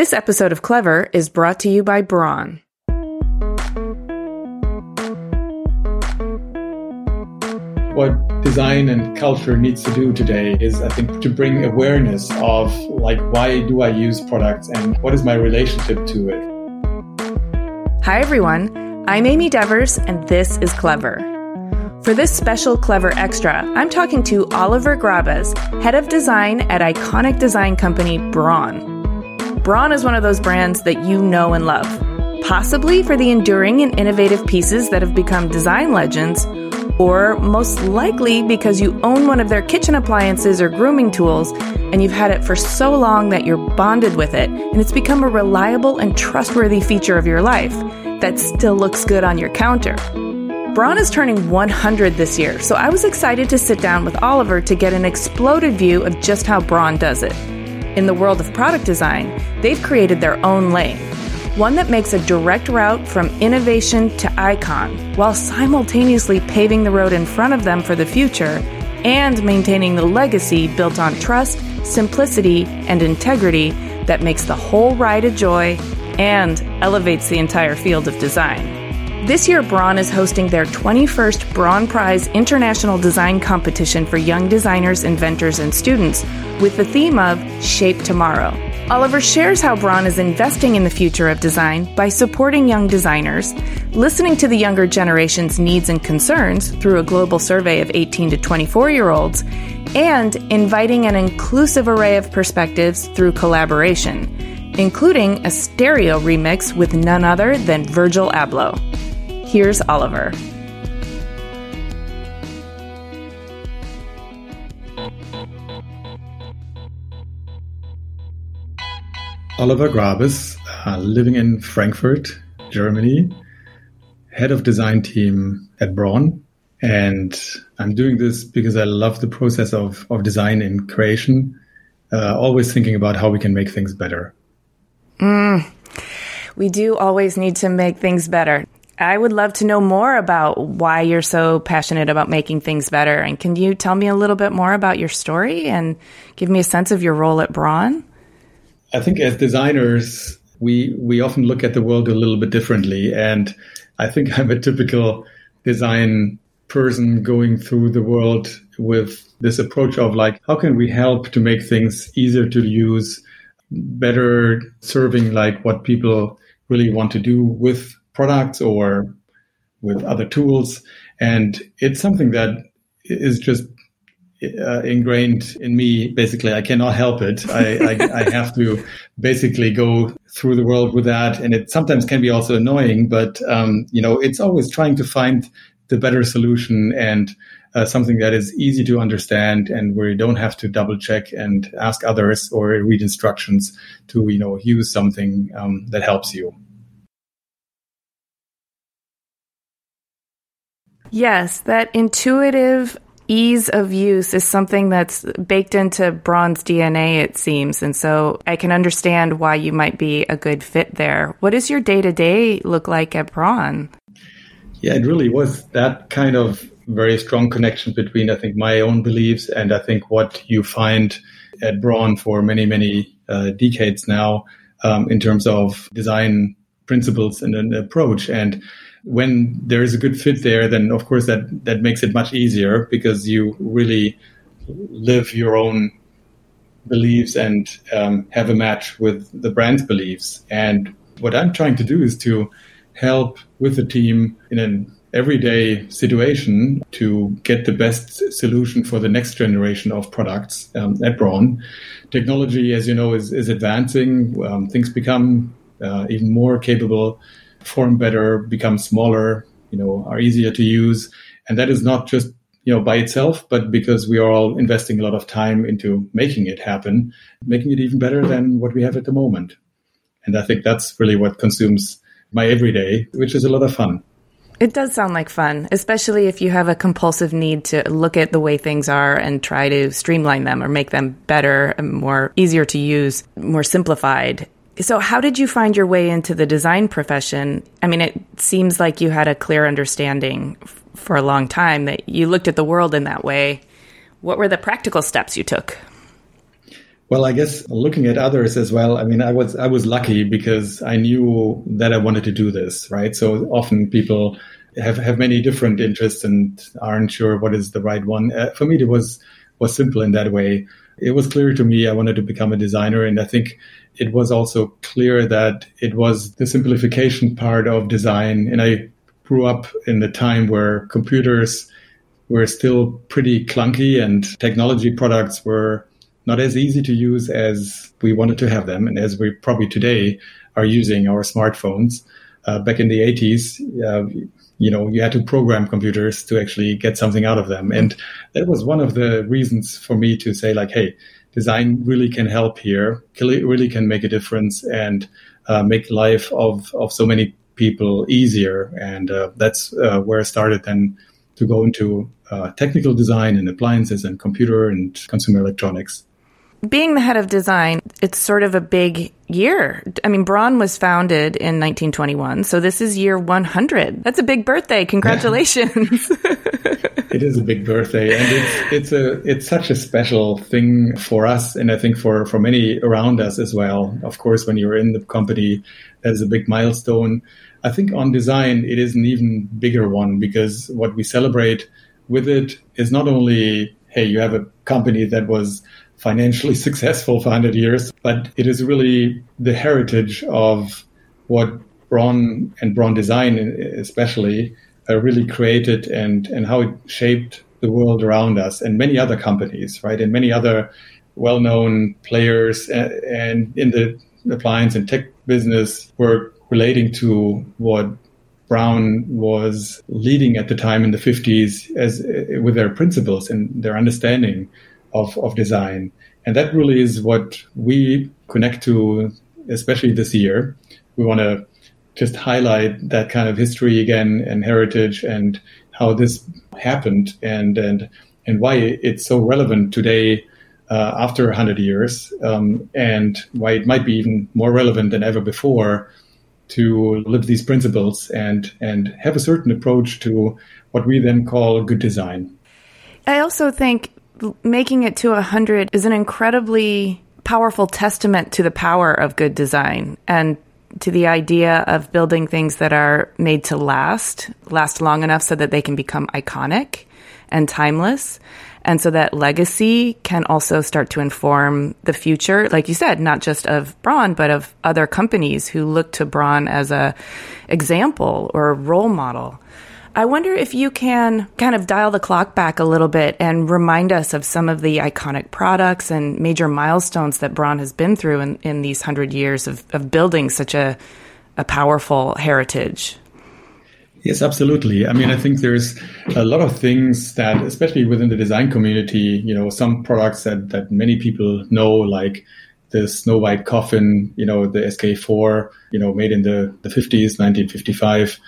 This episode of Clever is brought to you by Braun. What design and culture needs to do today is, I think, to bring awareness of like, why do I use products and what is my relationship to it? Hi, everyone. I'm Amy Devers, and this is Clever. For this special Clever Extra, I'm talking to Oliver Grabes, head of design at iconic design company Braun. Braun is one of those brands that you know and love, possibly for the enduring and innovative pieces that have become design legends, or most likely because you own one of their kitchen appliances or grooming tools and you've had it for so long that you're bonded with it and it's become a reliable and trustworthy feature of your life that still looks good on your counter. Braun is turning 100 this year, so I was excited to sit down with Oliver to get an exploded view of just how Braun does it. In the world of product design, they've created their own lane, one that makes a direct route from innovation to icon, while simultaneously paving the road in front of them for the future and maintaining the legacy built on trust, simplicity, and integrity that makes the whole ride a joy and elevates the entire field of design. This year, Braun is hosting their 21st Braun Prize International Design Competition for young designers, inventors, and students with the theme of Shape Tomorrow. Oliver shares how Braun is investing in the future of design by supporting young designers, listening to the younger generation's needs and concerns through a global survey of 18 to 24 year olds, and inviting an inclusive array of perspectives through collaboration, including a stereo remix with none other than Virgil Abloh. Here's Oliver. Oliver Grabes, uh, living in Frankfurt, Germany, head of design team at Braun. And I'm doing this because I love the process of, of design and creation, uh, always thinking about how we can make things better. Mm, we do always need to make things better. I would love to know more about why you're so passionate about making things better. And can you tell me a little bit more about your story and give me a sense of your role at Braun? I think as designers, we we often look at the world a little bit differently, and I think I'm a typical design person going through the world with this approach of like, how can we help to make things easier to use, better serving like what people really want to do with products or with other tools, and it's something that is just uh, ingrained in me. Basically, I cannot help it. I, I, I, have to basically go through the world with that, and it sometimes can be also annoying. But um, you know, it's always trying to find the better solution and uh, something that is easy to understand and where you don't have to double check and ask others or read instructions to you know use something um, that helps you. Yes, that intuitive ease of use is something that's baked into Braun's DNA, it seems. And so I can understand why you might be a good fit there. What does your day to day look like at Braun? Yeah, it really was that kind of very strong connection between, I think, my own beliefs and I think what you find at Braun for many, many uh, decades now um, in terms of design principles and an approach. And when there is a good fit there, then of course that that makes it much easier because you really live your own beliefs and um, have a match with the brand's beliefs. And what I'm trying to do is to help with the team in an everyday situation to get the best solution for the next generation of products um, at Braun. Technology, as you know, is, is advancing. Um, things become uh, even more capable perform better, become smaller, you know, are easier to use. And that is not just, you know, by itself, but because we are all investing a lot of time into making it happen, making it even better than what we have at the moment. And I think that's really what consumes my everyday, which is a lot of fun. It does sound like fun, especially if you have a compulsive need to look at the way things are and try to streamline them or make them better, more easier to use, more simplified. So, how did you find your way into the design profession? I mean, it seems like you had a clear understanding f- for a long time that you looked at the world in that way. What were the practical steps you took? Well, I guess looking at others as well. I mean, I was I was lucky because I knew that I wanted to do this, right? So often people have have many different interests and aren't sure what is the right one. Uh, for me, it was was simple in that way. It was clear to me I wanted to become a designer, and I think it was also clear that it was the simplification part of design. And I grew up in the time where computers were still pretty clunky and technology products were not as easy to use as we wanted to have them, and as we probably today are using our smartphones. Uh, back in the 80s, uh, you know, you had to program computers to actually get something out of them. And that was one of the reasons for me to say, like, hey, design really can help here, really can make a difference and uh, make life of, of so many people easier. And uh, that's uh, where I started then to go into uh, technical design and appliances and computer and consumer electronics being the head of design, it's sort of a big year. I mean, Braun was founded in 1921, so this is year 100. That's a big birthday. Congratulations. It is a big birthday and it's it's a it's such a special thing for us and I think for for many around us as well. Of course, when you're in the company, that is a big milestone. I think on design it is an even bigger one because what we celebrate with it is not only hey, you have a company that was financially successful for 100 years, but it is really the heritage of what Braun and Braun Design, especially, uh, really created and, and how it shaped the world around us and many other companies, right? And many other well known players and, and in the appliance and tech business were relating to what Braun was leading at the time in the 50s as with their principles and their understanding of, of design. And that really is what we connect to, especially this year. We want to just highlight that kind of history again and heritage and how this happened and, and, and why it's so relevant today uh, after 100 years um, and why it might be even more relevant than ever before to live these principles and, and have a certain approach to what we then call good design. I also think making it to 100 is an incredibly powerful testament to the power of good design and to the idea of building things that are made to last, last long enough so that they can become iconic and timeless. And so that legacy can also start to inform the future, like you said, not just of Braun, but of other companies who look to Braun as a example or a role model. I wonder if you can kind of dial the clock back a little bit and remind us of some of the iconic products and major milestones that Braun has been through in, in these hundred years of, of building such a, a powerful heritage. Yes, absolutely. I mean, I think there's a lot of things that, especially within the design community, you know, some products that, that many people know, like the Snow White coffin, you know, the SK4, you know, made in the, the 50s, 1955.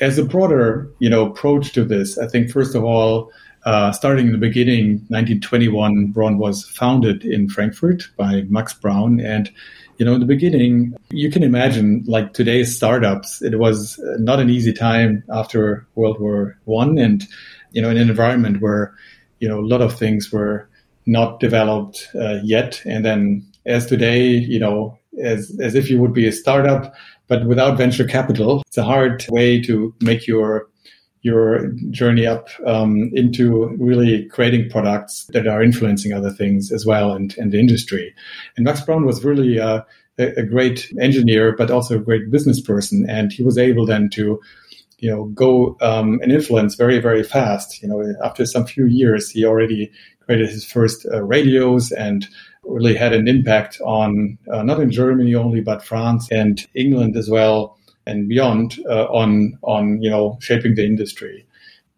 As a broader, you know, approach to this, I think, first of all, uh, starting in the beginning, 1921, Braun was founded in Frankfurt by Max Braun. And, you know, in the beginning, you can imagine like today's startups, it was not an easy time after World War One and, you know, in an environment where, you know, a lot of things were not developed uh, yet. And then as today, you know, as, as if you would be a startup, but without venture capital. It's a hard way to make your your journey up um, into really creating products that are influencing other things as well and, and the industry. And Max Braun was really uh, a, a, great engineer, but also a great business person. And he was able then to, you know, go um, and influence very, very fast. You know, after some few years, he already created his first uh, radios and really had an impact on uh, not in Germany only, but France and England as well and beyond uh, on on you know shaping the industry.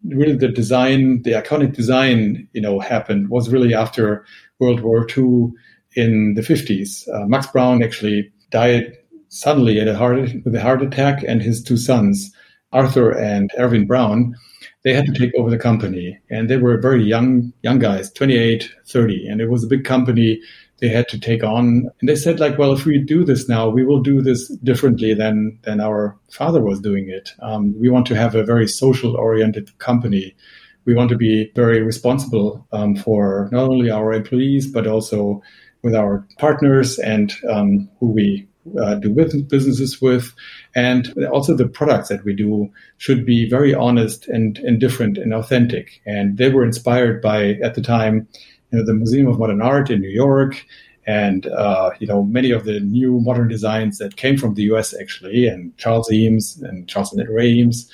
Really, the design, the iconic design, you know, happened was really after World War II in the 50s. Uh, Max Braun actually died suddenly at a heart with a heart attack, and his two sons, Arthur and Erwin Braun, they had to take over the company. And they were very young young guys 28 30 and it was a big company they had to take on. And they said like well if we do this now we will do this differently than than our father was doing it. Um, we want to have a very social oriented company. We want to be very responsible um, for not only our employees but also with our partners and um, who we uh, do businesses with. And also the products that we do should be very honest and, and different and authentic. And they were inspired by, at the time, you know, the Museum of Modern Art in New York and, uh, you know, many of the new modern designs that came from the US actually, and Charles Eames and Charles Ray Eames,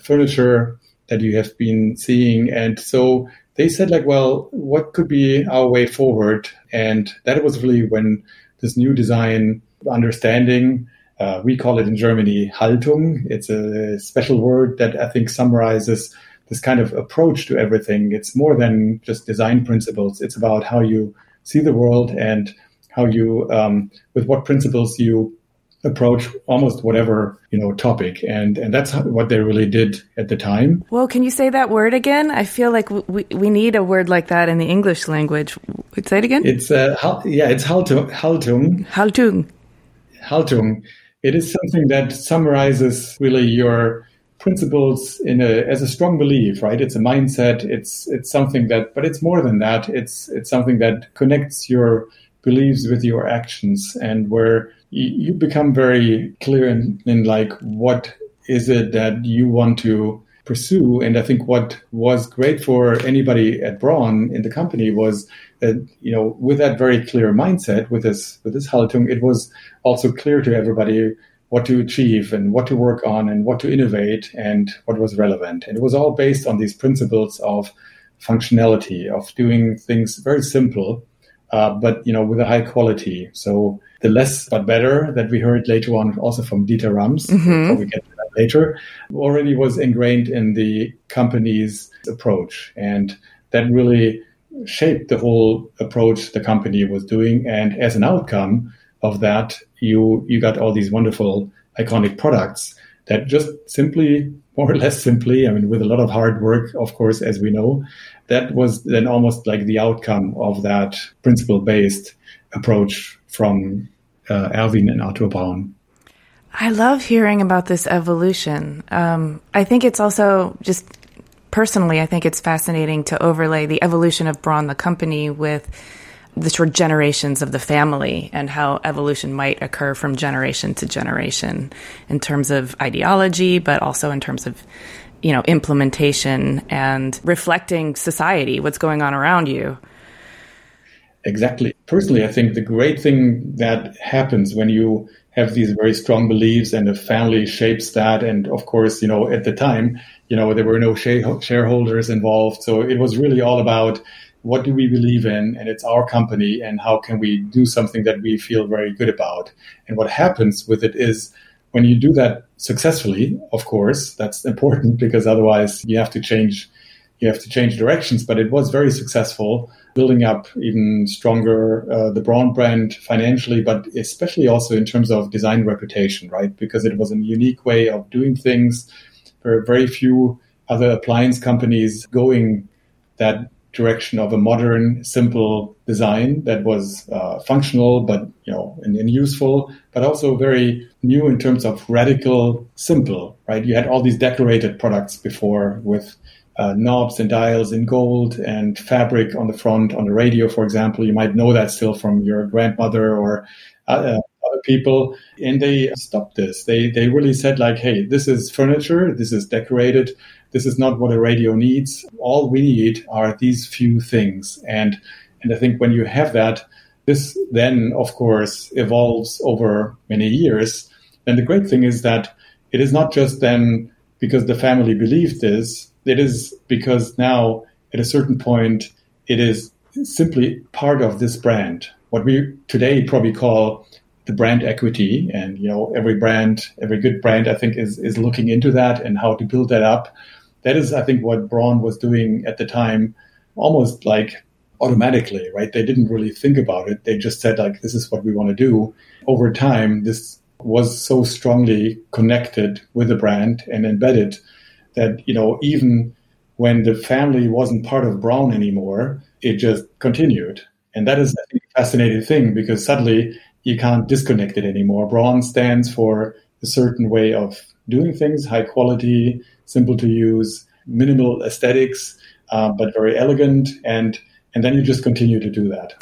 furniture that you have been seeing. And so they said like, well, what could be our way forward? And that was really when this new design understanding. Uh, we call it in Germany Haltung. It's a special word that I think summarizes this kind of approach to everything. It's more than just design principles. It's about how you see the world and how you, um, with what principles you approach almost whatever you know topic and and that's what they really did at the time well can you say that word again i feel like we, we need a word like that in the english language say it again it's uh yeah it's haltung haltung haltung Haltung. It is something that summarizes really your principles in a as a strong belief, right? It's a mindset. It's it's something that, but it's more than that. It's it's something that connects your beliefs with your actions, and where you, you become very clear in, in like what is it that you want to pursue. And I think what was great for anybody at Braun in the company was that, you know, with that very clear mindset, with this, with this Haltung, it was also clear to everybody what to achieve and what to work on and what to innovate and what was relevant. And it was all based on these principles of functionality, of doing things very simple, uh, but, you know, with a high quality. So the less but better that we heard later on also from Dieter Rams, mm-hmm. we get to that later, already was ingrained in the company's approach. And that really shaped the whole approach the company was doing. And as an outcome of that, you, you got all these wonderful iconic products that just simply, more or less simply, I mean, with a lot of hard work, of course, as we know, that was then almost like the outcome of that principle based approach from uh, Erwin and Arthur Braun. I love hearing about this evolution. Um, I think it's also just personally, I think it's fascinating to overlay the evolution of Braun, the company, with the sort of generations of the family and how evolution might occur from generation to generation in terms of ideology, but also in terms of you know implementation and reflecting society, what's going on around you. Exactly. Personally, I think the great thing that happens when you have these very strong beliefs and the family shapes that. And of course, you know, at the time, you know, there were no shareholders involved. So it was really all about what do we believe in and it's our company and how can we do something that we feel very good about. And what happens with it is when you do that successfully, of course, that's important because otherwise you have to change you have to change directions. But it was very successful, building up even stronger uh, the Braun brand financially, but especially also in terms of design reputation, right? Because it was a unique way of doing things. There are very few other appliance companies going that direction of a modern, simple design that was uh, functional, but you know, and, and, useful, but also very new in terms of radical, simple. Right? You had all these decorated products before with uh, knobs and dials in gold and fabric on the front on the radio, for example. You might know that still from your grandmother or uh, uh, other people. And they stopped this. They they really said like, hey, this is furniture. This is decorated. This is not what a radio needs. All we need are these few things. And and I think when you have that, this then of course evolves over many years. And the great thing is that it is not just then because the family believed this it is because now at a certain point it is simply part of this brand what we today probably call the brand equity and you know every brand every good brand i think is is looking into that and how to build that up that is i think what braun was doing at the time almost like automatically right? They didn't really think about it. They just said like this is what we want to do. Over time this was so strongly connected with the brand and embedded that you know even when the family wasn't part of Braun anymore, it just continued, and that is a fascinating thing because suddenly you can't disconnect it anymore. Braun stands for a certain way of doing things, high quality, simple to use, minimal aesthetics, uh, but very elegant, and and then you just continue to do that.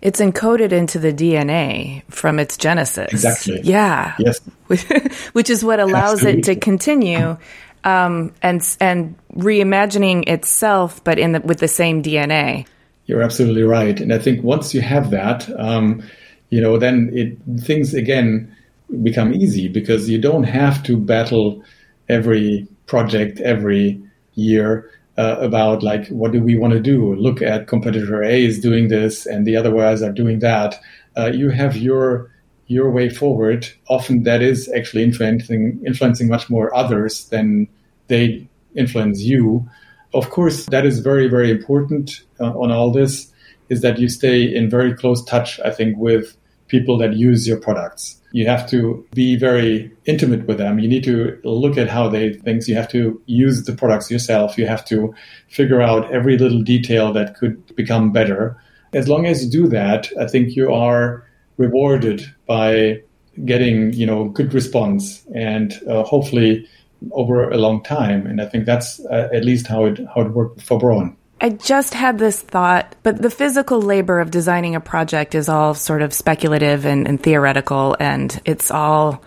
it's encoded into the DNA from its genesis. Exactly. Yeah. Yes. Which is what allows Absolutely. it to continue um, and and reimagining itself, but in the, with the same DNA. You're absolutely right, and I think once you have that, um, you know, then it things again become easy because you don't have to battle every project every year uh, about like what do we want to do? Look at competitor a is doing this and the other guys are doing that. Uh, you have your your way forward. Often that is actually influencing influencing much more others than they influence you. Of course that is very very important uh, on all this is that you stay in very close touch i think with people that use your products you have to be very intimate with them. You need to look at how they think. You have to use the products yourself. You have to figure out every little detail that could become better. As long as you do that, I think you are rewarded by getting, you know, good response and uh, hopefully over a long time. And I think that's uh, at least how it how it worked for Braun. I just had this thought, but the physical labor of designing a project is all sort of speculative and, and theoretical, and it's all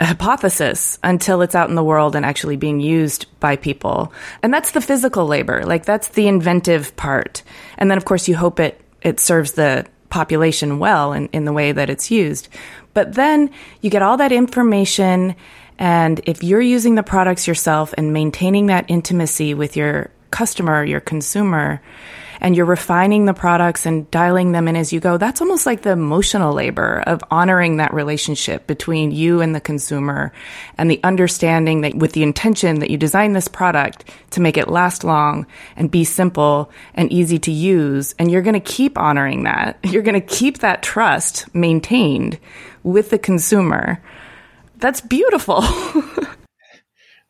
a hypothesis until it's out in the world and actually being used by people. And that's the physical labor, like that's the inventive part. And then, of course, you hope it, it serves the population well in, in the way that it's used. But then you get all that information. And if you're using the products yourself and maintaining that intimacy with your customer, your consumer, and you're refining the products and dialing them in as you go, that's almost like the emotional labor of honoring that relationship between you and the consumer and the understanding that with the intention that you design this product to make it last long and be simple and easy to use. And you're going to keep honoring that. You're going to keep that trust maintained with the consumer. That's beautiful.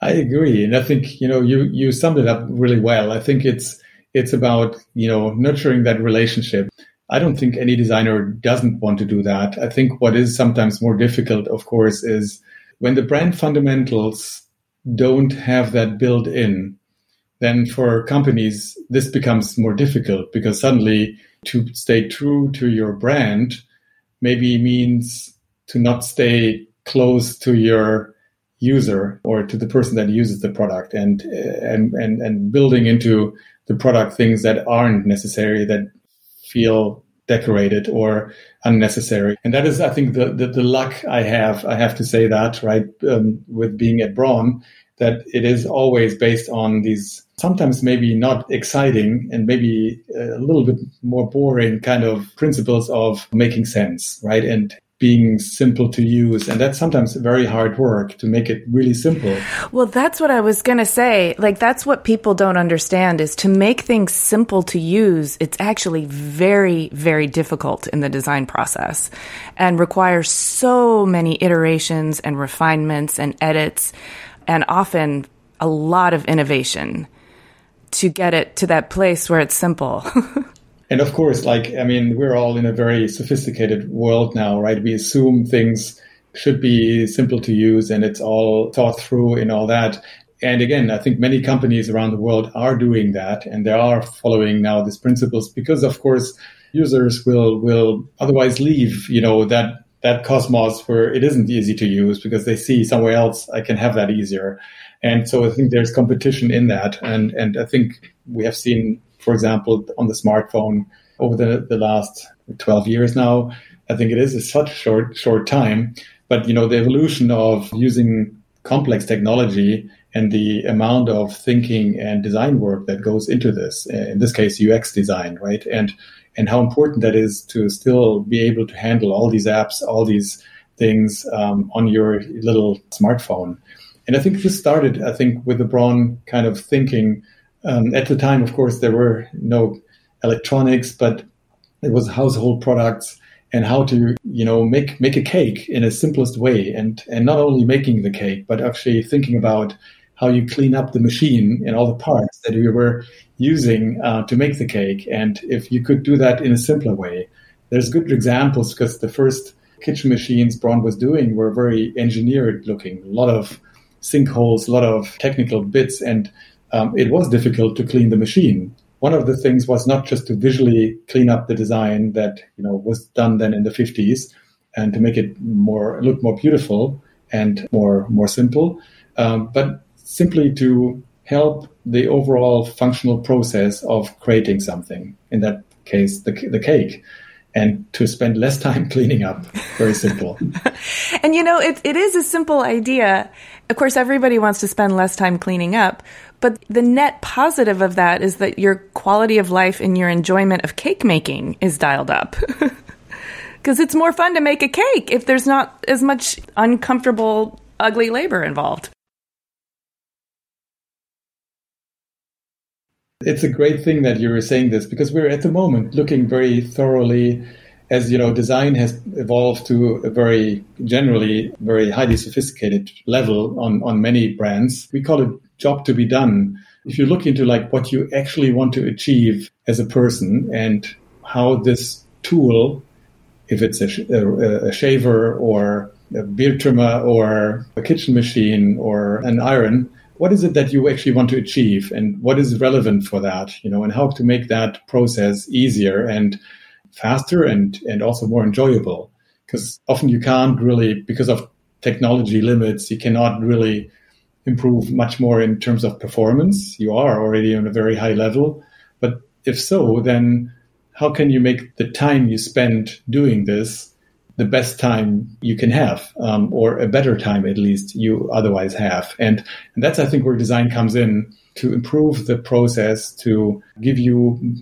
I agree, and I think you know you you summed it up really well. I think it's it's about you know nurturing that relationship. I don't think any designer doesn't want to do that. I think what is sometimes more difficult, of course, is when the brand fundamentals don't have that built in. Then for companies, this becomes more difficult because suddenly to stay true to your brand maybe means to not stay close to your user or to the person that uses the product and and and, and building into the product things that aren't necessary that feel decorated or unnecessary. And that is i think the the, the luck i have. I have to say that right um, with being at braun that it is always based on these sometimes maybe not exciting and maybe a little bit more boring kind of principles of making sense right? And being simple to use. And that's sometimes very hard work to make it really simple. Well, that's what I was going to say. Like, that's what people don't understand is to make things simple to use. It's actually very, very difficult in the design process and requires so many iterations and refinements and edits and often a lot of innovation to get it to that place where it's simple. and of course, like, I mean, we're all in a very sophisticated world now, right? We assume things should be simple to use and it's all thought through and all that. And again, I think many companies around the world are doing that and they are following now these principles because of course users will, will otherwise leave, you know, that, that cosmos where it isn't easy to use because they see somewhere else I can have that easier. And so I think there's competition in that. And, and I think we have seen for example, on the smartphone over the, the last 12 years now. I think it is a such short, short time. But, you know, the evolution of using complex technology and the amount of thinking and design work that goes into this, in this case, UX design, right? And, and how important that is to still be able to handle all these apps, all these things um, on your little smartphone. And I think this started, I think, with the Braun kind of thinking um, at the time, of course, there were no electronics, but it was household products and how to, you know, make make a cake in a simplest way, and and not only making the cake, but actually thinking about how you clean up the machine and all the parts that you were using uh, to make the cake, and if you could do that in a simpler way. There's good examples because the first kitchen machines Braun was doing were very engineered looking, a lot of sinkholes, a lot of technical bits, and um, it was difficult to clean the machine. one of the things was not just to visually clean up the design that you know was done then in the 50s and to make it more look more beautiful and more more simple, um, but simply to help the overall functional process of creating something. In that case, the the cake. And to spend less time cleaning up. Very simple. and you know, it, it is a simple idea. Of course, everybody wants to spend less time cleaning up, but the net positive of that is that your quality of life and your enjoyment of cake making is dialed up. because it's more fun to make a cake if there's not as much uncomfortable, ugly labor involved. It's a great thing that you're saying this because we're at the moment looking very thoroughly as you know design has evolved to a very generally very highly sophisticated level on on many brands we call it job to be done if you look into like what you actually want to achieve as a person and how this tool if it's a, a, a shaver or a beard trimmer or a kitchen machine or an iron, what is it that you actually want to achieve and what is relevant for that, you know, and how to make that process easier and faster and, and also more enjoyable. Because often you can't really, because of technology limits, you cannot really improve much more in terms of performance. You are already on a very high level. But if so, then how can you make the time you spend doing this the best time you can have, um, or a better time at least you otherwise have? And, and that's, I think, where design comes in to improve the process, to give you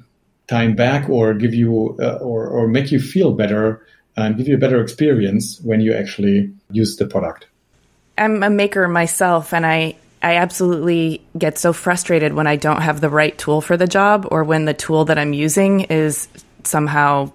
time back, or give you, uh, or, or make you feel better and give you a better experience when you actually use the product. I'm a maker myself, and I I absolutely get so frustrated when I don't have the right tool for the job or when the tool that I'm using is somehow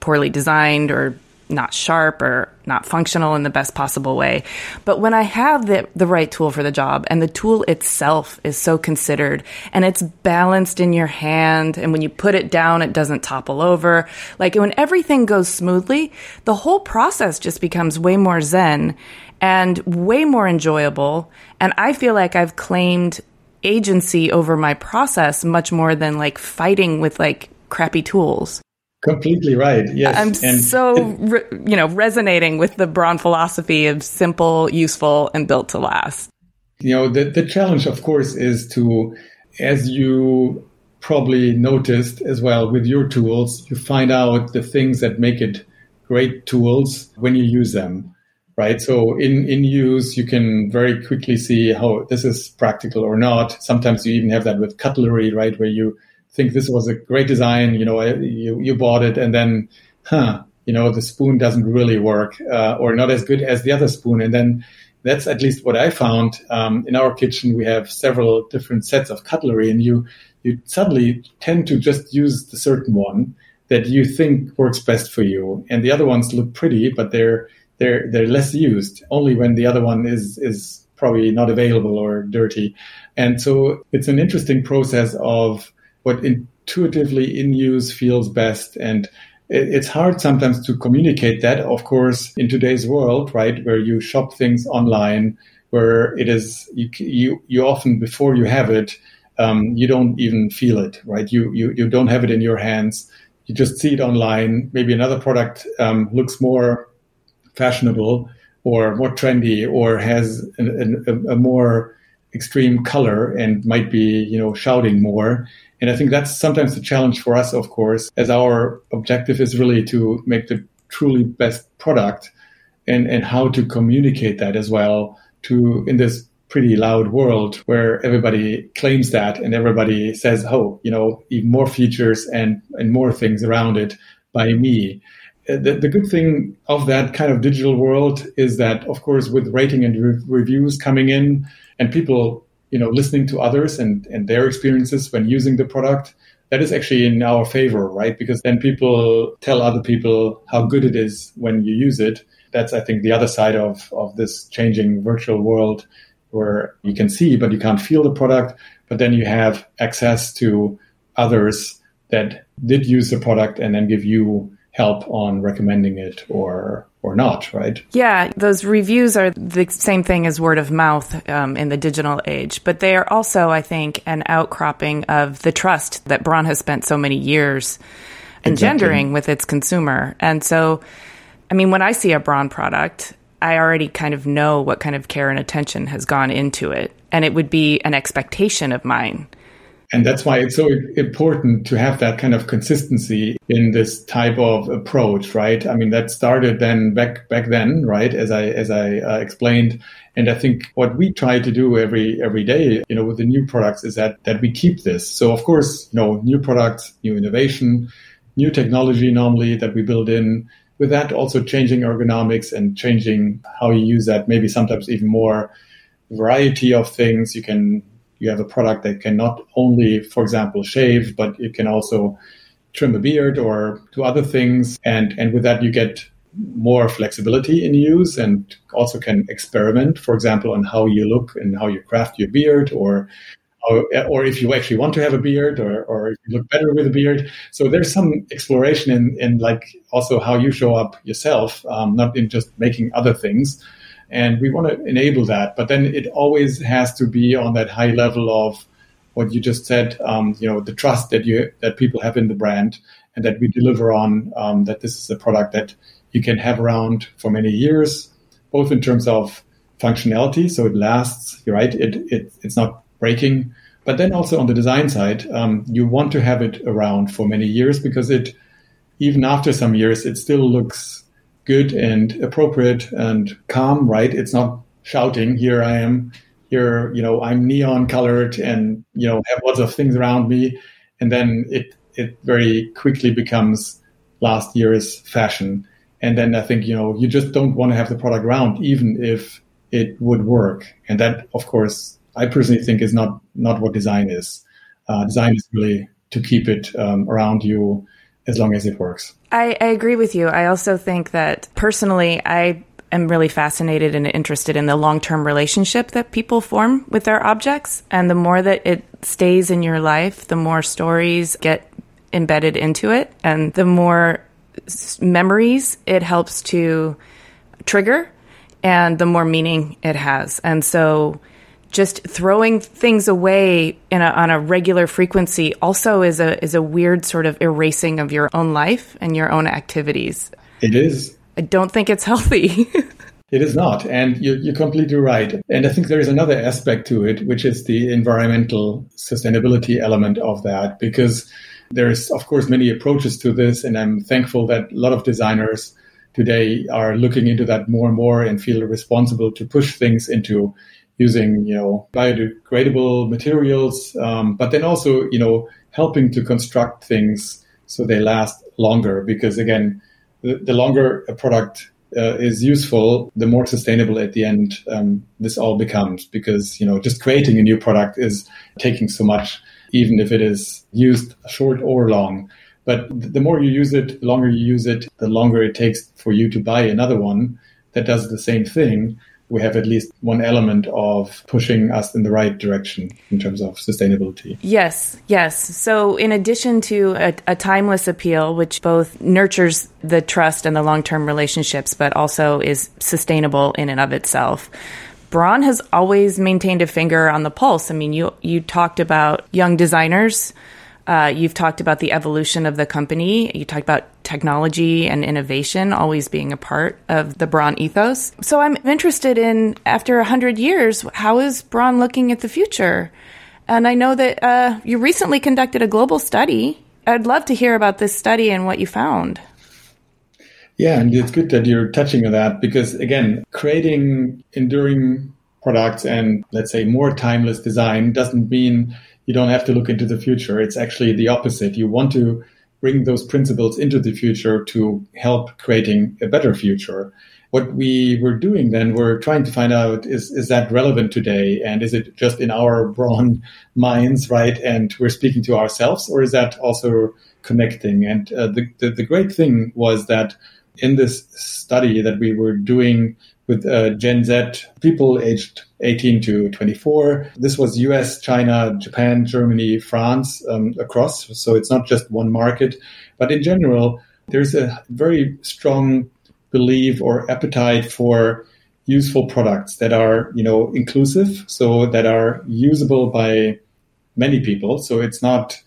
poorly designed or not sharp or not functional in the best possible way. But when I have the, the right tool for the job and the tool itself is so considered and it's balanced in your hand and when you put it down, it doesn't topple over. Like when everything goes smoothly, the whole process just becomes way more zen and way more enjoyable. And I feel like I've claimed agency over my process much more than like fighting with like crappy tools. Completely right. Yes. I'm and so, re- you know, resonating with the Braun philosophy of simple, useful, and built to last. You know, the, the challenge, of course, is to, as you probably noticed as well with your tools, you find out the things that make it great tools when you use them right? So in, in use, you can very quickly see how this is practical or not. Sometimes you even have that with cutlery, right? Where you think this was a great design, you know, you, you bought it and then, huh, you know, the spoon doesn't really work uh, or not as good as the other spoon. And then that's at least what I found. Um, in our kitchen, we have several different sets of cutlery and you, you suddenly tend to just use the certain one that you think works best for you. And the other ones look pretty, but they're, they're they're less used only when the other one is is probably not available or dirty. And so it's an interesting process of what intuitively in use feels best. And it's hard sometimes to communicate that of course in today's world right where you shop things online where it is you you, you often before you have it um, you don't even feel it right? You, you you don't have it in your hands. You just see it online. Maybe another product um, looks more fashionable or more trendy or has a, a, a more extreme color and might be you know shouting more. And i think that's sometimes the challenge for us of course as our objective is really to make the truly best product and and how to communicate that as well to in this pretty loud world where everybody claims that and everybody says oh you know even more features and and more things around it by me Uh, the, the, good thing of that kind of digital world is that, of course, with rating and re- reviews coming in and people, you know, listening to others and, and their experiences when using the product, that is actually in our favor, right? Because then people tell other people how good it is when you use it. That's, I think, the other side of, of this changing virtual world where you can see, but you can't feel the product. But then you have access to others that did use the product and then give you help on recommending it or or not, right? Yeah, those reviews are the same thing as word of mouth um, in the digital age, but they are also, I think, an outcropping of the trust that Braun has spent so many years engendering exactly. with its consumer. And so, I mean, when I see a Braun product, I already kind of know what kind of care and attention has gone into it, and it would be an expectation of mine and that's why it's so important to have that kind of consistency in this type of approach, right? I mean, that started then back back then, right? As I as I uh, explained, and I think what we try to do every every day, you know, with the new products is that that we keep this. So of course, you know, new products, new innovation, new technology normally that we build in. With that, also changing ergonomics and changing how you use that. Maybe sometimes even more variety of things. You can you have a product that can not only, for example, shave, but it can also trim a beard or do other things. And, and with that, you get more flexibility in use and also can experiment, for example, on how you look and how you craft your beard or or if you actually want to have a beard or, or if you look better with a beard. So there's some exploration in, in like also how you show up yourself, um, not in just making other things and we want to enable that. But then it always has to be on that high level of what you just said. Um, you know, the trust that you that people have in the brand, and that we deliver on. Um, that this is a product that you can have around for many years, both in terms of functionality, so it lasts. Right, it, it it's not breaking. But then also on the design side, um, you want to have it around for many years because it, even after some years, it still looks good and appropriate and calm, right? It's not shouting, here I am, here, you know, I'm neon colored and, you know, have lots of things around me. And then it, it very quickly becomes last year's fashion. And then I think, you know, you just don't want to have the product around, even if it would work. And that, of course, I personally think is not, not what design is. Uh, design is really to keep it um, around you as long as it works. I, I agree with you. I also think that personally, I am really fascinated and interested in the long term relationship that people form with their objects. And the more that it stays in your life, the more stories get embedded into it, and the more memories it helps to trigger, and the more meaning it has. And so, just throwing things away a, on a regular frequency also is a is a weird sort of erasing of your own life and your own activities. It is. I don't think it's healthy. it is not, and you're, you're completely right. And I think there is another aspect to it, which is the environmental sustainability element of that, because there's of course many approaches to this, and I'm thankful that a lot of designers today are looking into that more and more and feel responsible to push things into using you know biodegradable materials, um, but then also you know helping to construct things so they last longer. Because again, the, the longer a product uh, is useful, the more sustainable at the end um, this all becomes. Because you know just creating a new product is taking so much, even if it is used short or long. But the more you use it, the longer you use it, the longer it takes for you to buy another one that does the same thing we have at least one element of pushing us in the right direction in terms of sustainability. Yes, yes. So, in addition to a, a timeless appeal, which both nurtures the trust and the long term relationships, but also is sustainable in and of itself. Braun has always maintained a finger on the pulse. I mean, you you talked about young designers uh, you've talked about the evolution of the company. You talked about technology and innovation always being a part of the Braun ethos. So I'm interested in, after 100 years, how is Braun looking at the future? And I know that uh, you recently conducted a global study. I'd love to hear about this study and what you found. Yeah, and it's good that you're touching on that because, again, creating enduring products and, let's say, more timeless design doesn't mean you don't have to look into the future. It's actually the opposite. You want to bring those principles into the future to help creating a better future. What we were doing then, we're trying to find out is, is that relevant today? And is it just in our Braun minds, right? And we're speaking to ourselves, or is that also connecting? And uh, the, the, the great thing was that in this study that we were doing with uh, Gen Z people aged 18 to 24. This was US, China, Japan, Germany, France um, across. So it's not just one market. But in general, there's a very strong belief or appetite for useful products that are, you know, inclusive, so that are usable by many people. So it's not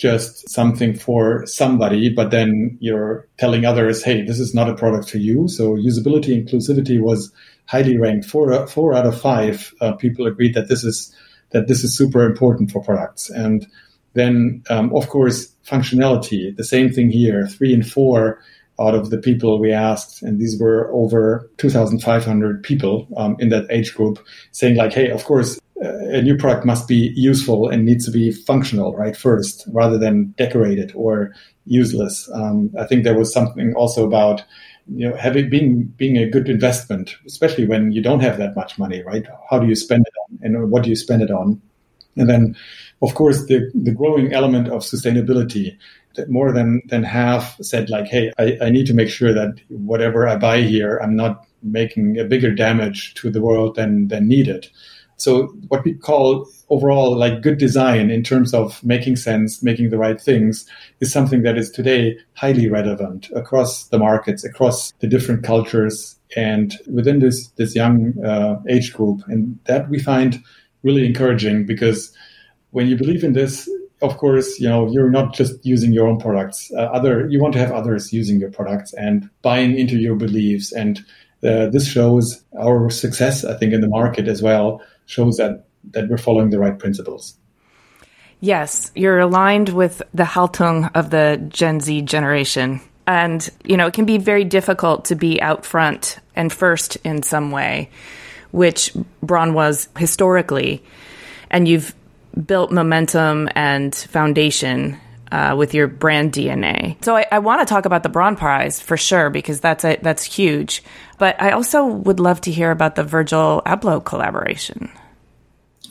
just something for somebody, but then you're telling others, hey, this is not a product for you. So usability, inclusivity was highly ranked. Four, four out of five uh, people agreed that this is that this is super important for products. And then, um, of course, functionality. The same thing here. Three and four out of the people we asked, and these were over 2,500 people um, in that age group, saying like, "Hey, of course, a new product must be useful and needs to be functional, right? First, rather than decorated or useless." Um, I think there was something also about you know having being being a good investment, especially when you don't have that much money, right? How do you spend it on, and what do you spend it on? And then, of course, the the growing element of sustainability that more than than half said like, "Hey, I, I need to make sure that whatever I buy here, I'm not making a bigger damage to the world than than needed." So what we call overall like good design in terms of making sense, making the right things is something that is today highly relevant across the markets, across the different cultures and within this, this young uh, age group. And that we find really encouraging because when you believe in this, of course, you know, you're not just using your own products. Uh, other, you want to have others using your products and buying into your beliefs. And uh, this shows our success, I think, in the market as well, shows that, that we're following the right principles. Yes, you're aligned with the Haltung of the Gen Z generation. And, you know, it can be very difficult to be out front and first in some way, which Braun was historically. And you've built momentum and foundation uh, with your brand DNA. So I, I want to talk about the Braun Prize for sure because that's a, that's huge. But I also would love to hear about the Virgil Abloh collaboration.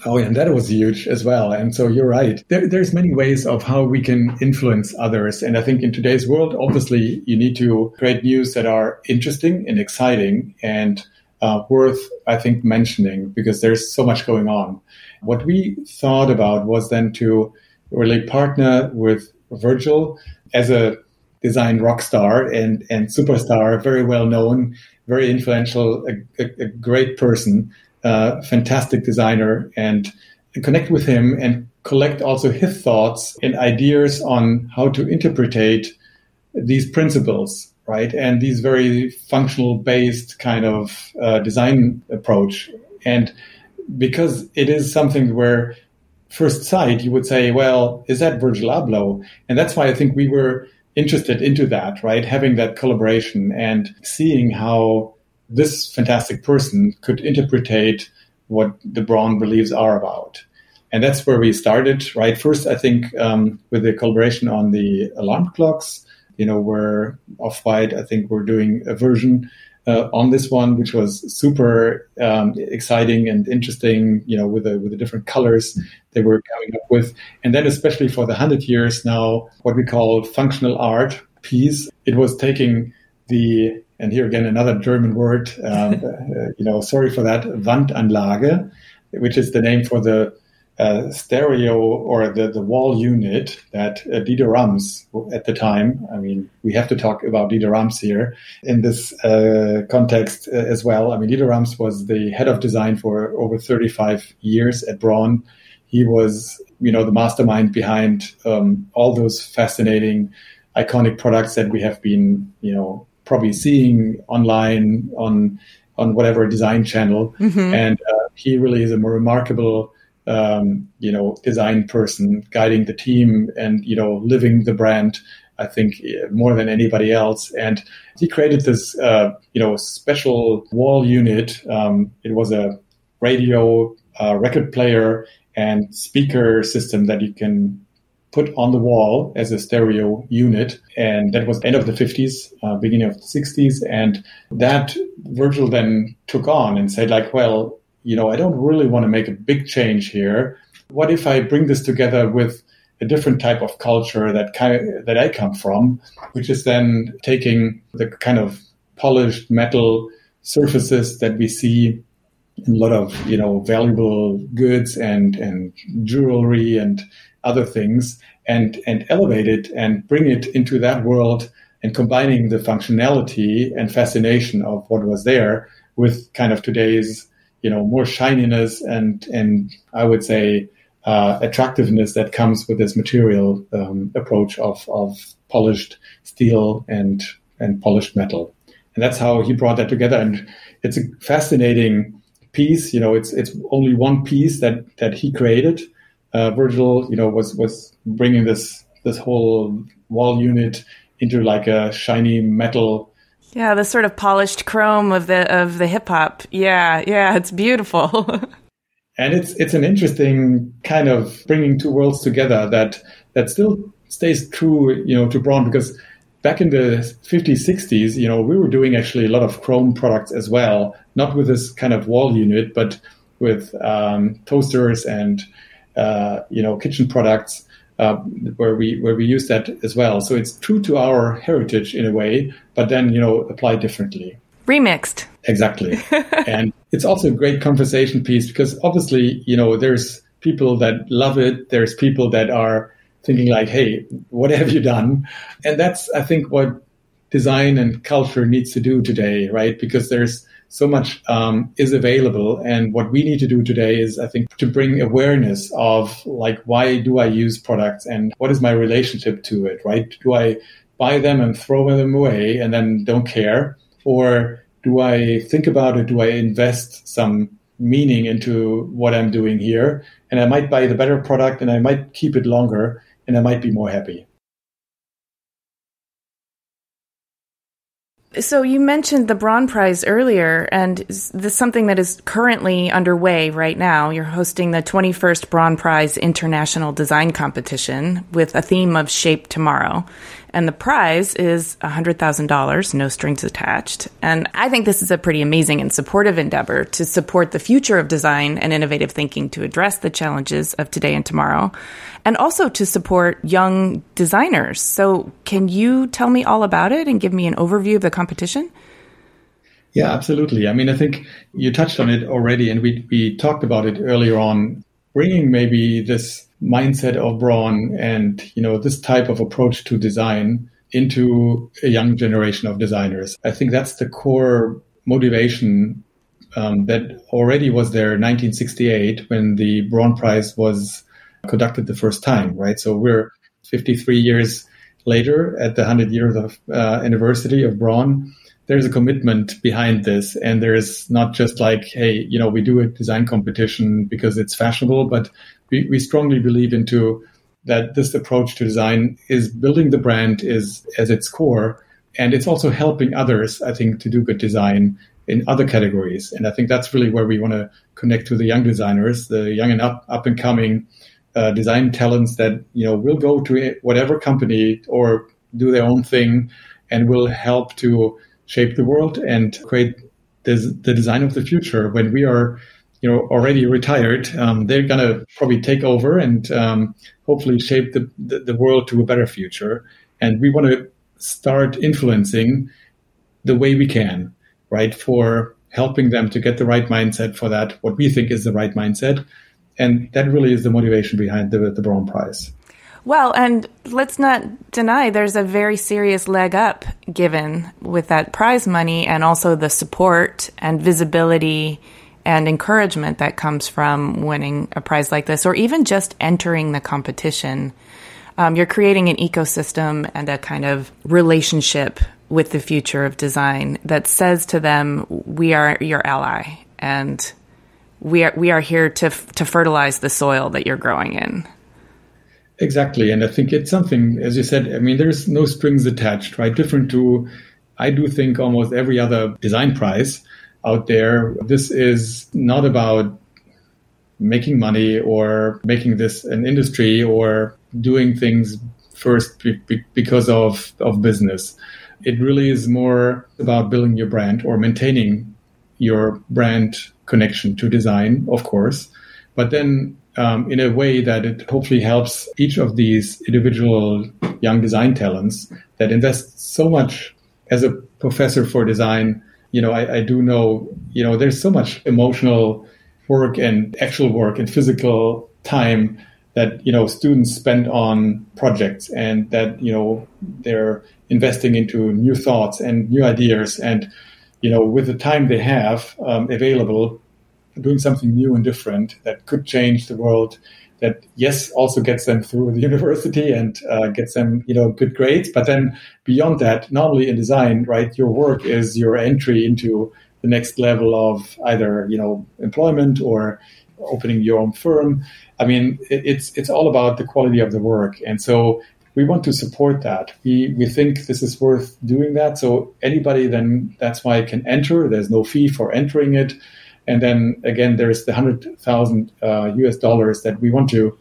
Oh, and that was huge as well. And so you're right. There, there's many ways of how we can influence others. And I think in today's world, obviously, you need to create news that are interesting and exciting and uh, worth, I think, mentioning because there's so much going on. What we thought about was then to really partner with Virgil as a design rock star and, and superstar, very well known, very influential, a, a, a great person, fantastic designer, and connect with him and collect also his thoughts and ideas on how to interpretate these principles, right? And these very functional based kind of uh, design approach. And because it is something where first sight you would say, well, is that Virgil Abloh? And that's why I think we were interested into that, right? Having that collaboration and seeing how this fantastic person could interpretate what the Braun beliefs are about. And that's where we started, right? First, I think um, with the collaboration on the alarm clocks, you know, where Off-White, I think we're doing a version uh, on this one, which was super um, exciting and interesting. You know, with the with the different colors they were coming up with, and then especially for the hundred years now, what we call functional art piece. It was taking the and here again another German word. Um, uh, you know, sorry for that. Wandanlage, which is the name for the uh, stereo or the, the wall unit that uh, Dieter Rams at the time, I mean, we have to talk about Dieter Rams here in this uh, context uh, as well. I mean, Dieter Rams was the head of design for over 35 years at Braun. He was, you know, the mastermind behind um, all those fascinating, iconic products that we have been, you know, probably seeing online on on whatever design channel. Mm-hmm. And uh, he really is a more remarkable um, you know, design person guiding the team and, you know, living the brand, I think, more than anybody else. And he created this, uh, you know, special wall unit. Um, it was a radio, uh, record player, and speaker system that you can put on the wall as a stereo unit. And that was end of the 50s, uh, beginning of the 60s. And that Virgil then took on and said like, well, you know, I don't really want to make a big change here. What if I bring this together with a different type of culture that that I come from, which is then taking the kind of polished metal surfaces that we see in a lot of you know valuable goods and and jewelry and other things and and elevate it and bring it into that world and combining the functionality and fascination of what was there with kind of today's, you know, more shininess and, and I would say, uh, attractiveness that comes with this material um, approach of, of polished steel and, and polished metal. And that's how he brought that together. And it's a fascinating piece. You know, it's, it's only one piece that, that he created. Uh, Virgil, you know, was, was bringing this, this whole wall unit into like a shiny metal. Yeah, the sort of polished chrome of the of the hip hop. Yeah, yeah, it's beautiful. and it's it's an interesting kind of bringing two worlds together that that still stays true, you know, to Braun because back in the 50s, 60s, you know, we were doing actually a lot of chrome products as well, not with this kind of wall unit, but with um, toasters and you know kitchen products uh, where we where we use that as well. So it's true to our heritage in a way, but then you know applied differently. Remixed. Exactly, and it's also a great conversation piece because obviously you know there's people that love it, there's people that are thinking like, "Hey, what have you done?" And that's I think what design and culture needs to do today, right? Because there's so much um, is available. And what we need to do today is, I think, to bring awareness of like, why do I use products and what is my relationship to it, right? Do I buy them and throw them away and then don't care? Or do I think about it? Do I invest some meaning into what I'm doing here? And I might buy the better product and I might keep it longer and I might be more happy. So you mentioned the Braun Prize earlier, and this is something that is currently underway right now. You're hosting the 21st Braun Prize International Design Competition with a theme of Shape Tomorrow. And the prize is $100,000, no strings attached. And I think this is a pretty amazing and supportive endeavor to support the future of design and innovative thinking to address the challenges of today and tomorrow, and also to support young designers. So, can you tell me all about it and give me an overview of the competition? Yeah, absolutely. I mean, I think you touched on it already, and we, we talked about it earlier on. Bringing maybe this mindset of Braun and you know this type of approach to design into a young generation of designers. I think that's the core motivation um, that already was there in 1968 when the Braun Prize was conducted the first time, right? So we're 53 years later at the 100 years of uh, anniversary of Braun. There's a commitment behind this, and there's not just like, hey, you know, we do a design competition because it's fashionable, but we, we strongly believe into that this approach to design is building the brand is as its core and it's also helping others i think to do good design in other categories. And i think that's really where we want to connect to the young designers the young and up up and coming uh, design talents that you know will go to whatever company or do their own thing and will help to shape the world and create this, the design of the future. When we are you know already retired um, they're to probably take over and um, hopefully shape the, the, the, world to a better future. And we want to start influencing the way we can right for helping them to get the right mindset for that what we think is the right mindset. And that really is the motivation behind the, the Braun Prize well, and let's not deny there's a very serious leg up given with that prize money and also the support and visibility and encouragement that comes from winning a prize like this, or even just entering the competition. Um, you're creating an ecosystem and a kind of relationship with the future of design that says to them, "We are your ally, and we are we are here to to fertilize the soil that you're growing in." Exactly, and I think it's something, as you said. I mean, there's no strings attached, right? Different to, I do think almost every other design prize out there. This is not about making money or making this an industry or doing things first because of, of business. It really is more about building your brand or maintaining your brand connection to design, of course, but then um, in a way that it hopefully helps each of these individual young design talents that invest so much as a professor for design. You know, I, I do know, you know, there's so much emotional work and actual work and physical time that you know students spend on projects and that you know they're investing into new thoughts and new ideas. And you know with the time they have um, available doing something new and different that could change the world that yes also gets them through the university and uh, gets them you know good grades. But then beyond that normally in design right your work is your entry into the next level of either you know employment or opening your own firm. I mean it, it's it's all about the quality of the work. And so we want to support that. We we think this is worth doing that. So anybody then that's why can enter. There's no fee for entering it and then again, there's the hundred thousand uh, US dollars that we want to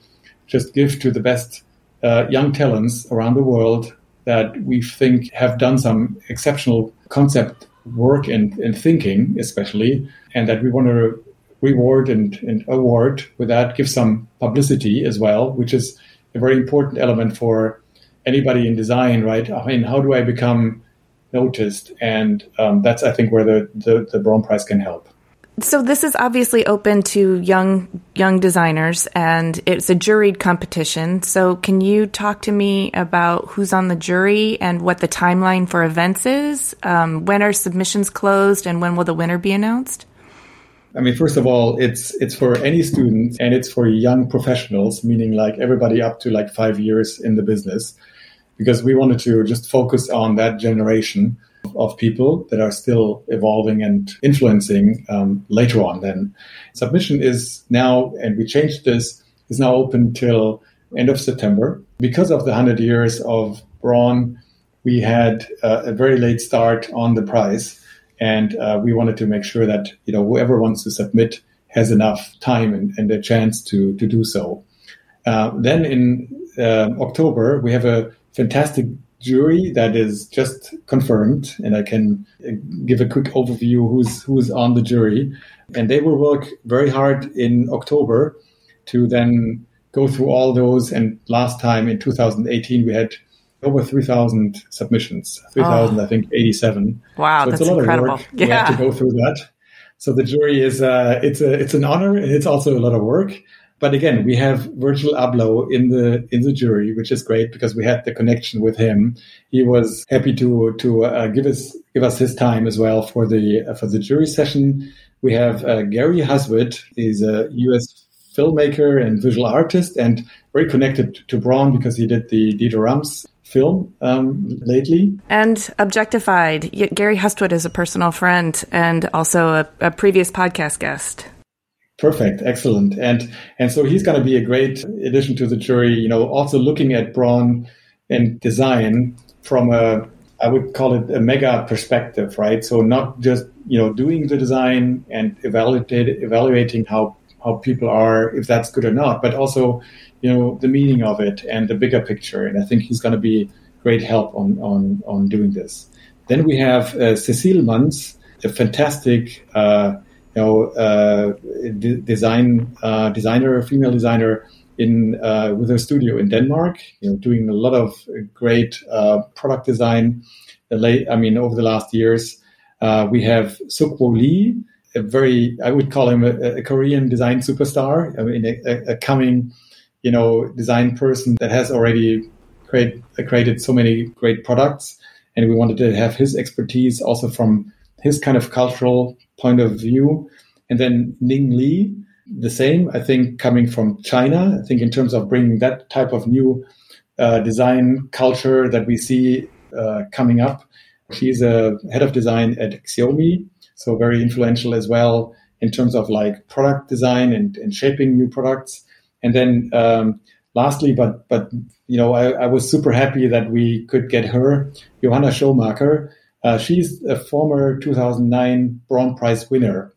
just give to the best uh, young talents around the world that we think have done some exceptional concept work and, thinking, especially, and that we want to reward and, and award with that, give some publicity as well, which is a very important element for anybody in design, right? I mean, how do I become noticed? And um, that's, I think, where the, the, the Braun Prize can help. So this is obviously open to young young designers, and it's a juried competition. So can you talk to me about who's on the jury and what the timeline for events is? Um, when are submissions closed, and when will the winner be announced? I mean, first of all, it's it's for any student, and it's for young professionals, meaning like everybody up to like five years in the business, because we wanted to just focus on that generation of people that are still evolving and influencing um, later on. Then submission is now, and we changed this, is now open till end of September. Because of the 100 years of Braun, we had uh, a very late start on the prize, and uh, we wanted to make sure that you know whoever wants to submit has enough time and, and a chance to to do so. Uh, then in uh, October, we have a fantastic jury that is just confirmed, and I can uh, give a quick overview who's who's on the jury, and they will work very hard in October to then go through all those. And last time in 2018, we had over 3,000 submissions, 3,000, oh. I think, 87. Wow, so that's it's a lot incredible. Of work. Yeah. We have to go through that. So the jury is uh, it's a it's an honor and it's also a lot of work. But again, we have Virgil Abloh in the in the jury, which is great because we had the connection with him. He was happy to to uh, give us give us his time as well for the uh, for the jury session. We have uh, Gary Hustwit. He's a U.S. filmmaker and visual artist, and very connected to Braun because he did the Dieter Rams film um, lately. And Objectified. Gary Hustwit is a personal friend and also a, a previous podcast guest. Perfect, excellent, and and so he's going to be a great addition to the jury. You know, also looking at Braun and design from a I would call it a mega perspective, right? So not just you know doing the design and evaluate, evaluating how how people are, if that's good or not, but also you know the meaning of it and the bigger picture. And I think he's going to be great help on on on doing this. Then we have uh, Cecile a fantastic. Uh, you know, uh, design uh, designer, female designer in uh, with a studio in Denmark. You know, doing a lot of great product design. Late, I mean, over the last years, we have Sukwoo Lee, a very, I would call him a, a Korean design superstar. I mean, a, a, coming, you know, design person that has already create, created so many great products, and we wanted to have his expertise also from his kind of cultural point of view. And then Ning Li, the same, I think, coming from China. I think in terms of bringing that type of new uh, design culture that we see uh, coming up. She's a head of design at Xiaomi, so very influential as well in terms of like product design and, and shaping new products. And then um, lastly, but but you know, I, I, was super happy that we could get her, Johanna Schomaker, uh, she's a former 2009 Braun Prize winner.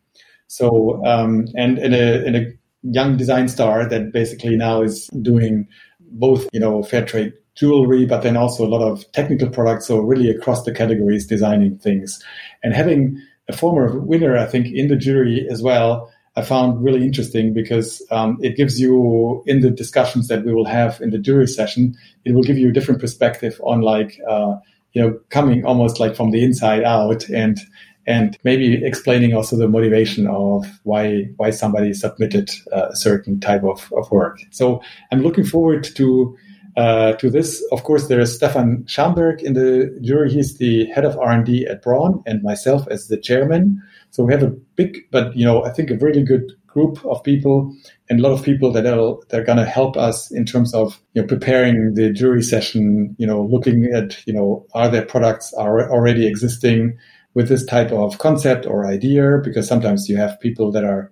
So, um, and, and, a, and a young design star that basically now is doing both, you know, fair trade jewelry, but then also a lot of technical products. So really across the categories, designing things and having a former winner, I think, in the jury as well. I found really interesting because um, it gives you in the discussions that we will have in the jury session, it will give you a different perspective on like uh, you know, coming almost like from the inside out and and maybe explaining also the motivation of why why somebody submitted uh, a certain type of, of work. So I'm looking forward to uh, to this. Of course, there is Stefan Schamberg in the jury. He's the head of R&D at Braun, and myself as the chairman. So we have a big, but you know, I think a really good group of people and a lot of people that are are going to help us in terms of you know preparing the jury session. You know, looking at you know are there products are already existing with this type of concept or idea because sometimes you have people that are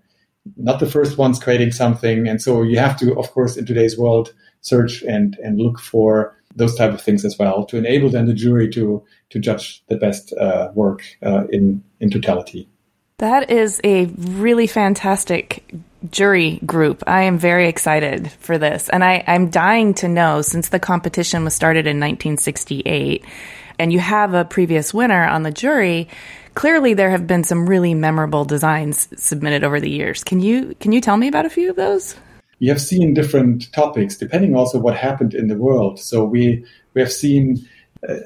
not the first ones creating something and so you have to of course in today's world search and and look for those type of things as well to enable then the jury to to judge the best uh, work uh, in in totality that is a really fantastic jury group. I am very excited for this. And I, I'm dying to know since the competition was started in 1968 and you have a previous winner on the jury, clearly there have been some really memorable designs submitted over the years. Can you can you tell me about a few of those? We have seen different topics depending also what happened in the world. So we we have seen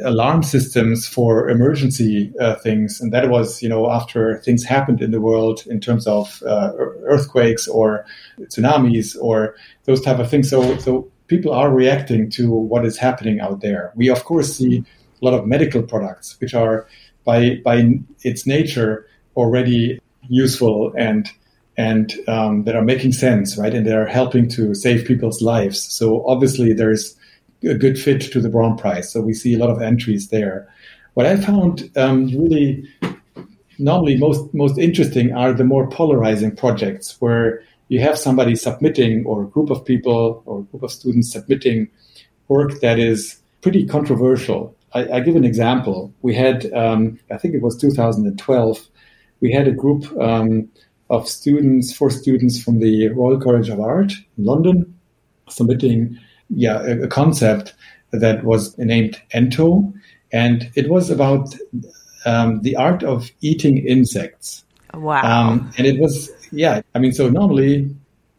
alarm systems for emergency uh, things, and that was you know after things happened in the world in terms of uh, earthquakes or tsunamis or those type of things. So so people are reacting to what is happening out there. We of course see a lot of medical products, which are by by its nature already useful and and um, that are making sense, right? And they're helping to save people's lives. So obviously there's a good fit to the Braun Prize. So we see a lot of entries there. What I found um, really normally most most interesting are the more polarizing projects where you have somebody submitting or a group of people or a group of students submitting work that is pretty controversial I, I give an example. We had, um, I think it was 2012, we had a group um, of students, four students from the Royal College of Art in London, submitting yeah, a, a concept that was named Ento, and it was about um, the art of eating insects. Wow. Um, and it was, yeah, I mean, so normally,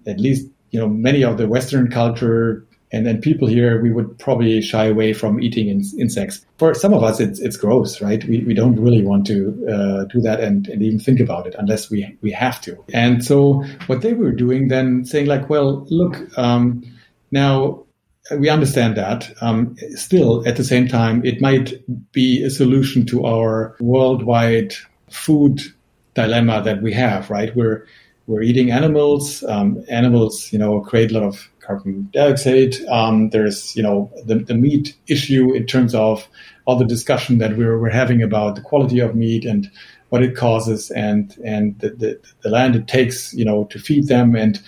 at least, you know, many of the Western culture and then people here, we would probably shy away from eating in, insects. For some of us, it's it's gross, right? We, we don't really want to uh, do that and, and even think about it unless we we have to. And so what they were doing then, saying like, well, look, um, now we understand that. Um, still, at the same time, it might be a solution to our worldwide food dilemma that we have, right? We're we're eating animals. Um, animals, you know, create a lot of carbon dioxide. Um, there's, you know, the, the meat issue in terms of all the discussion that we're, we're having about the quality of meat and what it causes and, and the, the, the land it takes, you know, to feed them. And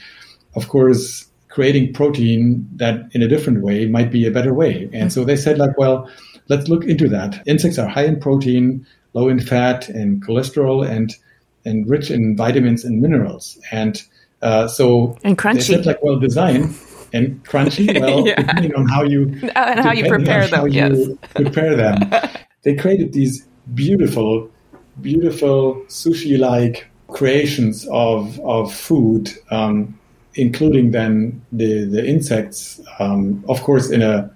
of course, creating protein that in a different way might be a better way. And so they said like, well, let's look into that. Insects are high in protein, low in fat and cholesterol and, and rich in vitamins and minerals. And uh, so and crunchy. They said like, well, design and crunchy. Well, yeah. depending on how you and how you prepare them. Yes, prepare them. they created these beautiful, beautiful sushi-like creations of of food, um, including then the the insects. Um, of course, in a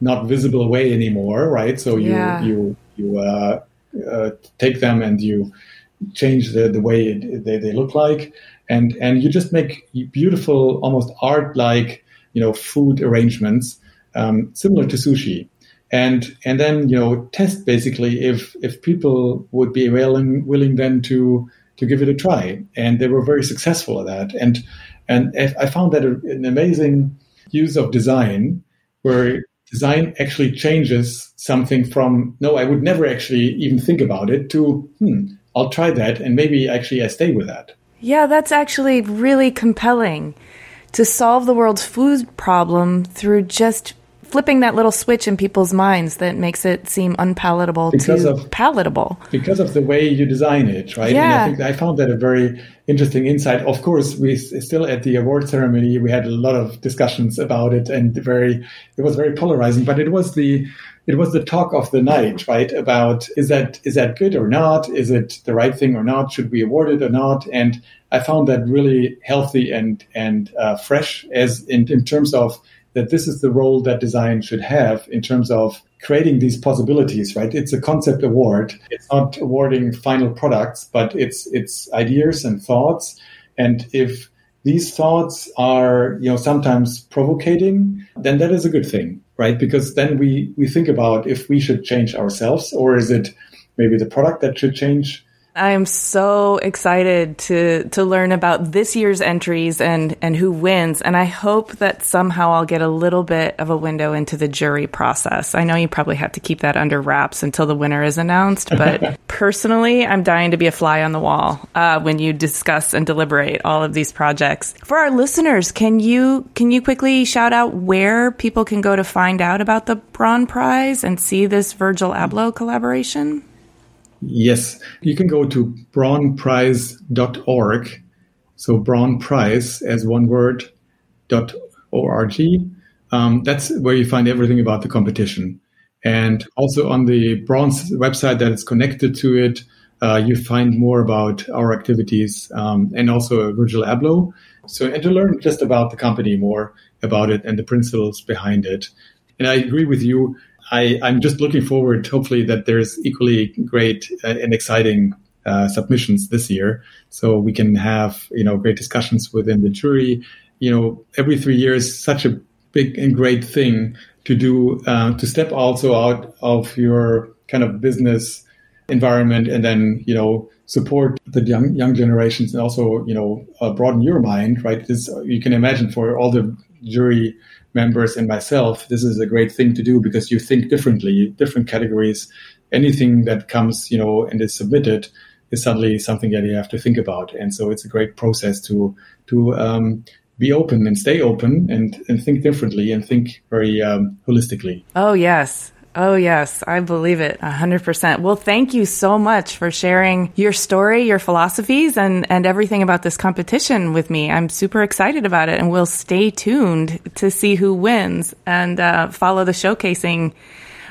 not visible way anymore, right? So you yeah. you you uh, uh, take them and you change the the way it, they, they look like and and you just make beautiful almost art like you know, food arrangements um, similar to sushi. And and then you know test basically if if people would be willing willing then to to give it a try, and they were very successful at that. And and I found that an amazing use of design, where design actually changes something from no, I would never actually even think about it to hmm, I'll try that, and maybe actually I stay with that. Yeah, that's actually really compelling to solve the world's food problem through just flipping that little switch in people's minds that makes it seem unpalatable because to of, palatable. Because of the way you design it, right? Yeah. And I think I found that a very interesting insight. Of course, we still at the award ceremony, we had a lot of discussions about it and very, it was very polarizing, but it was the, it was the talk of the night, right? About is that, is that good or not? Is it the right thing or not? Should we award it or not? And I found that really healthy and and uh, fresh as in, in terms of that this is the role that design should have in terms of creating these possibilities, right? It's a concept award. It's not awarding final products, but it's it's ideas and thoughts. And if these thoughts are, you know, sometimes provocating, then that is a good thing, right? Because then we we think about if we should change ourselves or is it maybe the product that should change I am so excited to to learn about this year's entries and and who wins and I hope that somehow I'll get a little bit of a window into the jury process. I know you probably have to keep that under wraps until the winner is announced, but personally, I'm dying to be a fly on the wall uh, when you discuss and deliberate all of these projects. For our listeners, can you can you quickly shout out where people can go to find out about the Braun Prize and see this Virgil Abloh collaboration? Yes, you can go to braunprize.org. So Braun as one word dot org. Um, that's where you find everything about the competition. And also on the Braun's website that is connected to it, uh, you find more about our activities um, and also Virgil Abloh. So, and to learn just about the company more about it and the principles behind it. And I agree with you. I, am just looking forward, hopefully, that there's equally great uh, and exciting uh, submissions this year, so we can have you know great discussions within the jury. You know, every three years, such a big and great thing to do uh, to step also out of your kind of business environment and then you know support the young young generations and also you know uh, broaden your mind right this you can imagine for all the jury members and myself, this is a great thing to do because you think differently, different categories. Anything that comes, you know, and is submitted is suddenly something that you have to think about. And so it's a great process to to um, be open and stay open and and think differently and think very um, holistically. Oh yes, Oh, yes, I believe it 100%. Well, thank you so much for sharing your story, your philosophies, and, and everything about this competition with me. I'm super excited about it, and we'll stay tuned to see who wins and uh, follow the showcasing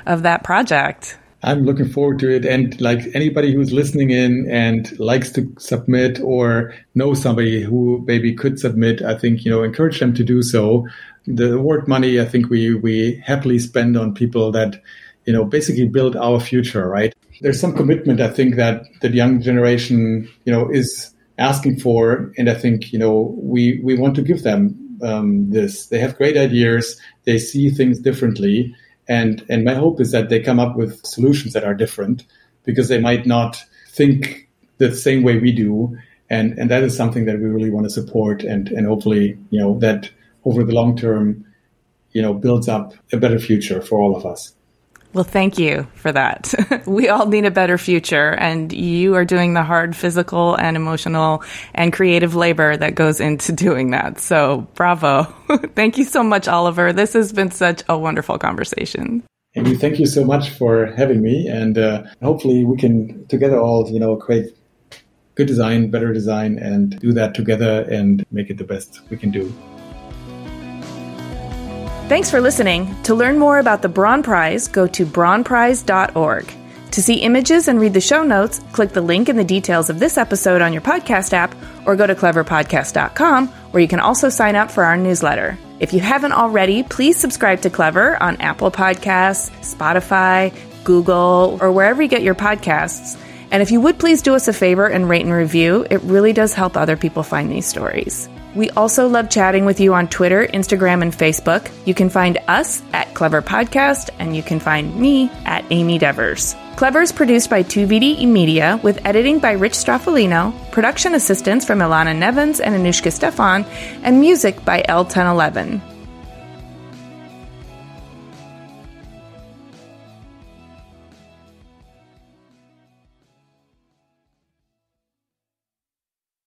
of that project. I'm looking forward to it. And like anybody who's listening in and likes to submit or knows somebody who maybe could submit, I think, you know, encourage them to do so the award money, I think we we happily spend on people that you know basically build our future. Right? There's some commitment I think that the young generation you know is asking for, and I think you know we we want to give them um, this. They have great ideas. They see things differently, and and my hope is that they come up with solutions that are different because they might not think the same way we do. And, and that is something that we really want to support and, and hopefully, you know, that over the long term, you know, builds up a better future for all of us. Well, thank you for that. we all need a better future, and you are doing the hard physical and emotional and creative labor that goes into doing that. So, bravo. thank you so much, Oliver. This has been such a wonderful conversation. And thank you so much for having me, and uh, hopefully we can together all, you know, create good design, better design, and do that together and make it the best we can do. Thanks for listening. To learn more about the Braun Prize, go to braunprize.org. To see images and read the show notes, click the link in the details of this episode on your podcast app or go to cleverpodcast.com where you can also sign up for our newsletter. If you haven't already, please subscribe to Clever on Apple Podcasts, Spotify, Google, or wherever you get your podcasts. And if you would please do us a favor and rate and review, it really does help other people find these stories. We also love chatting with you on Twitter, Instagram, and Facebook. You can find us at Clever Podcast, and you can find me at Amy Devers. Clever is produced by 2VDE Media with editing by Rich Stroffolino, production assistance from Ilana Nevins and Anushka Stefan, and music by L1011.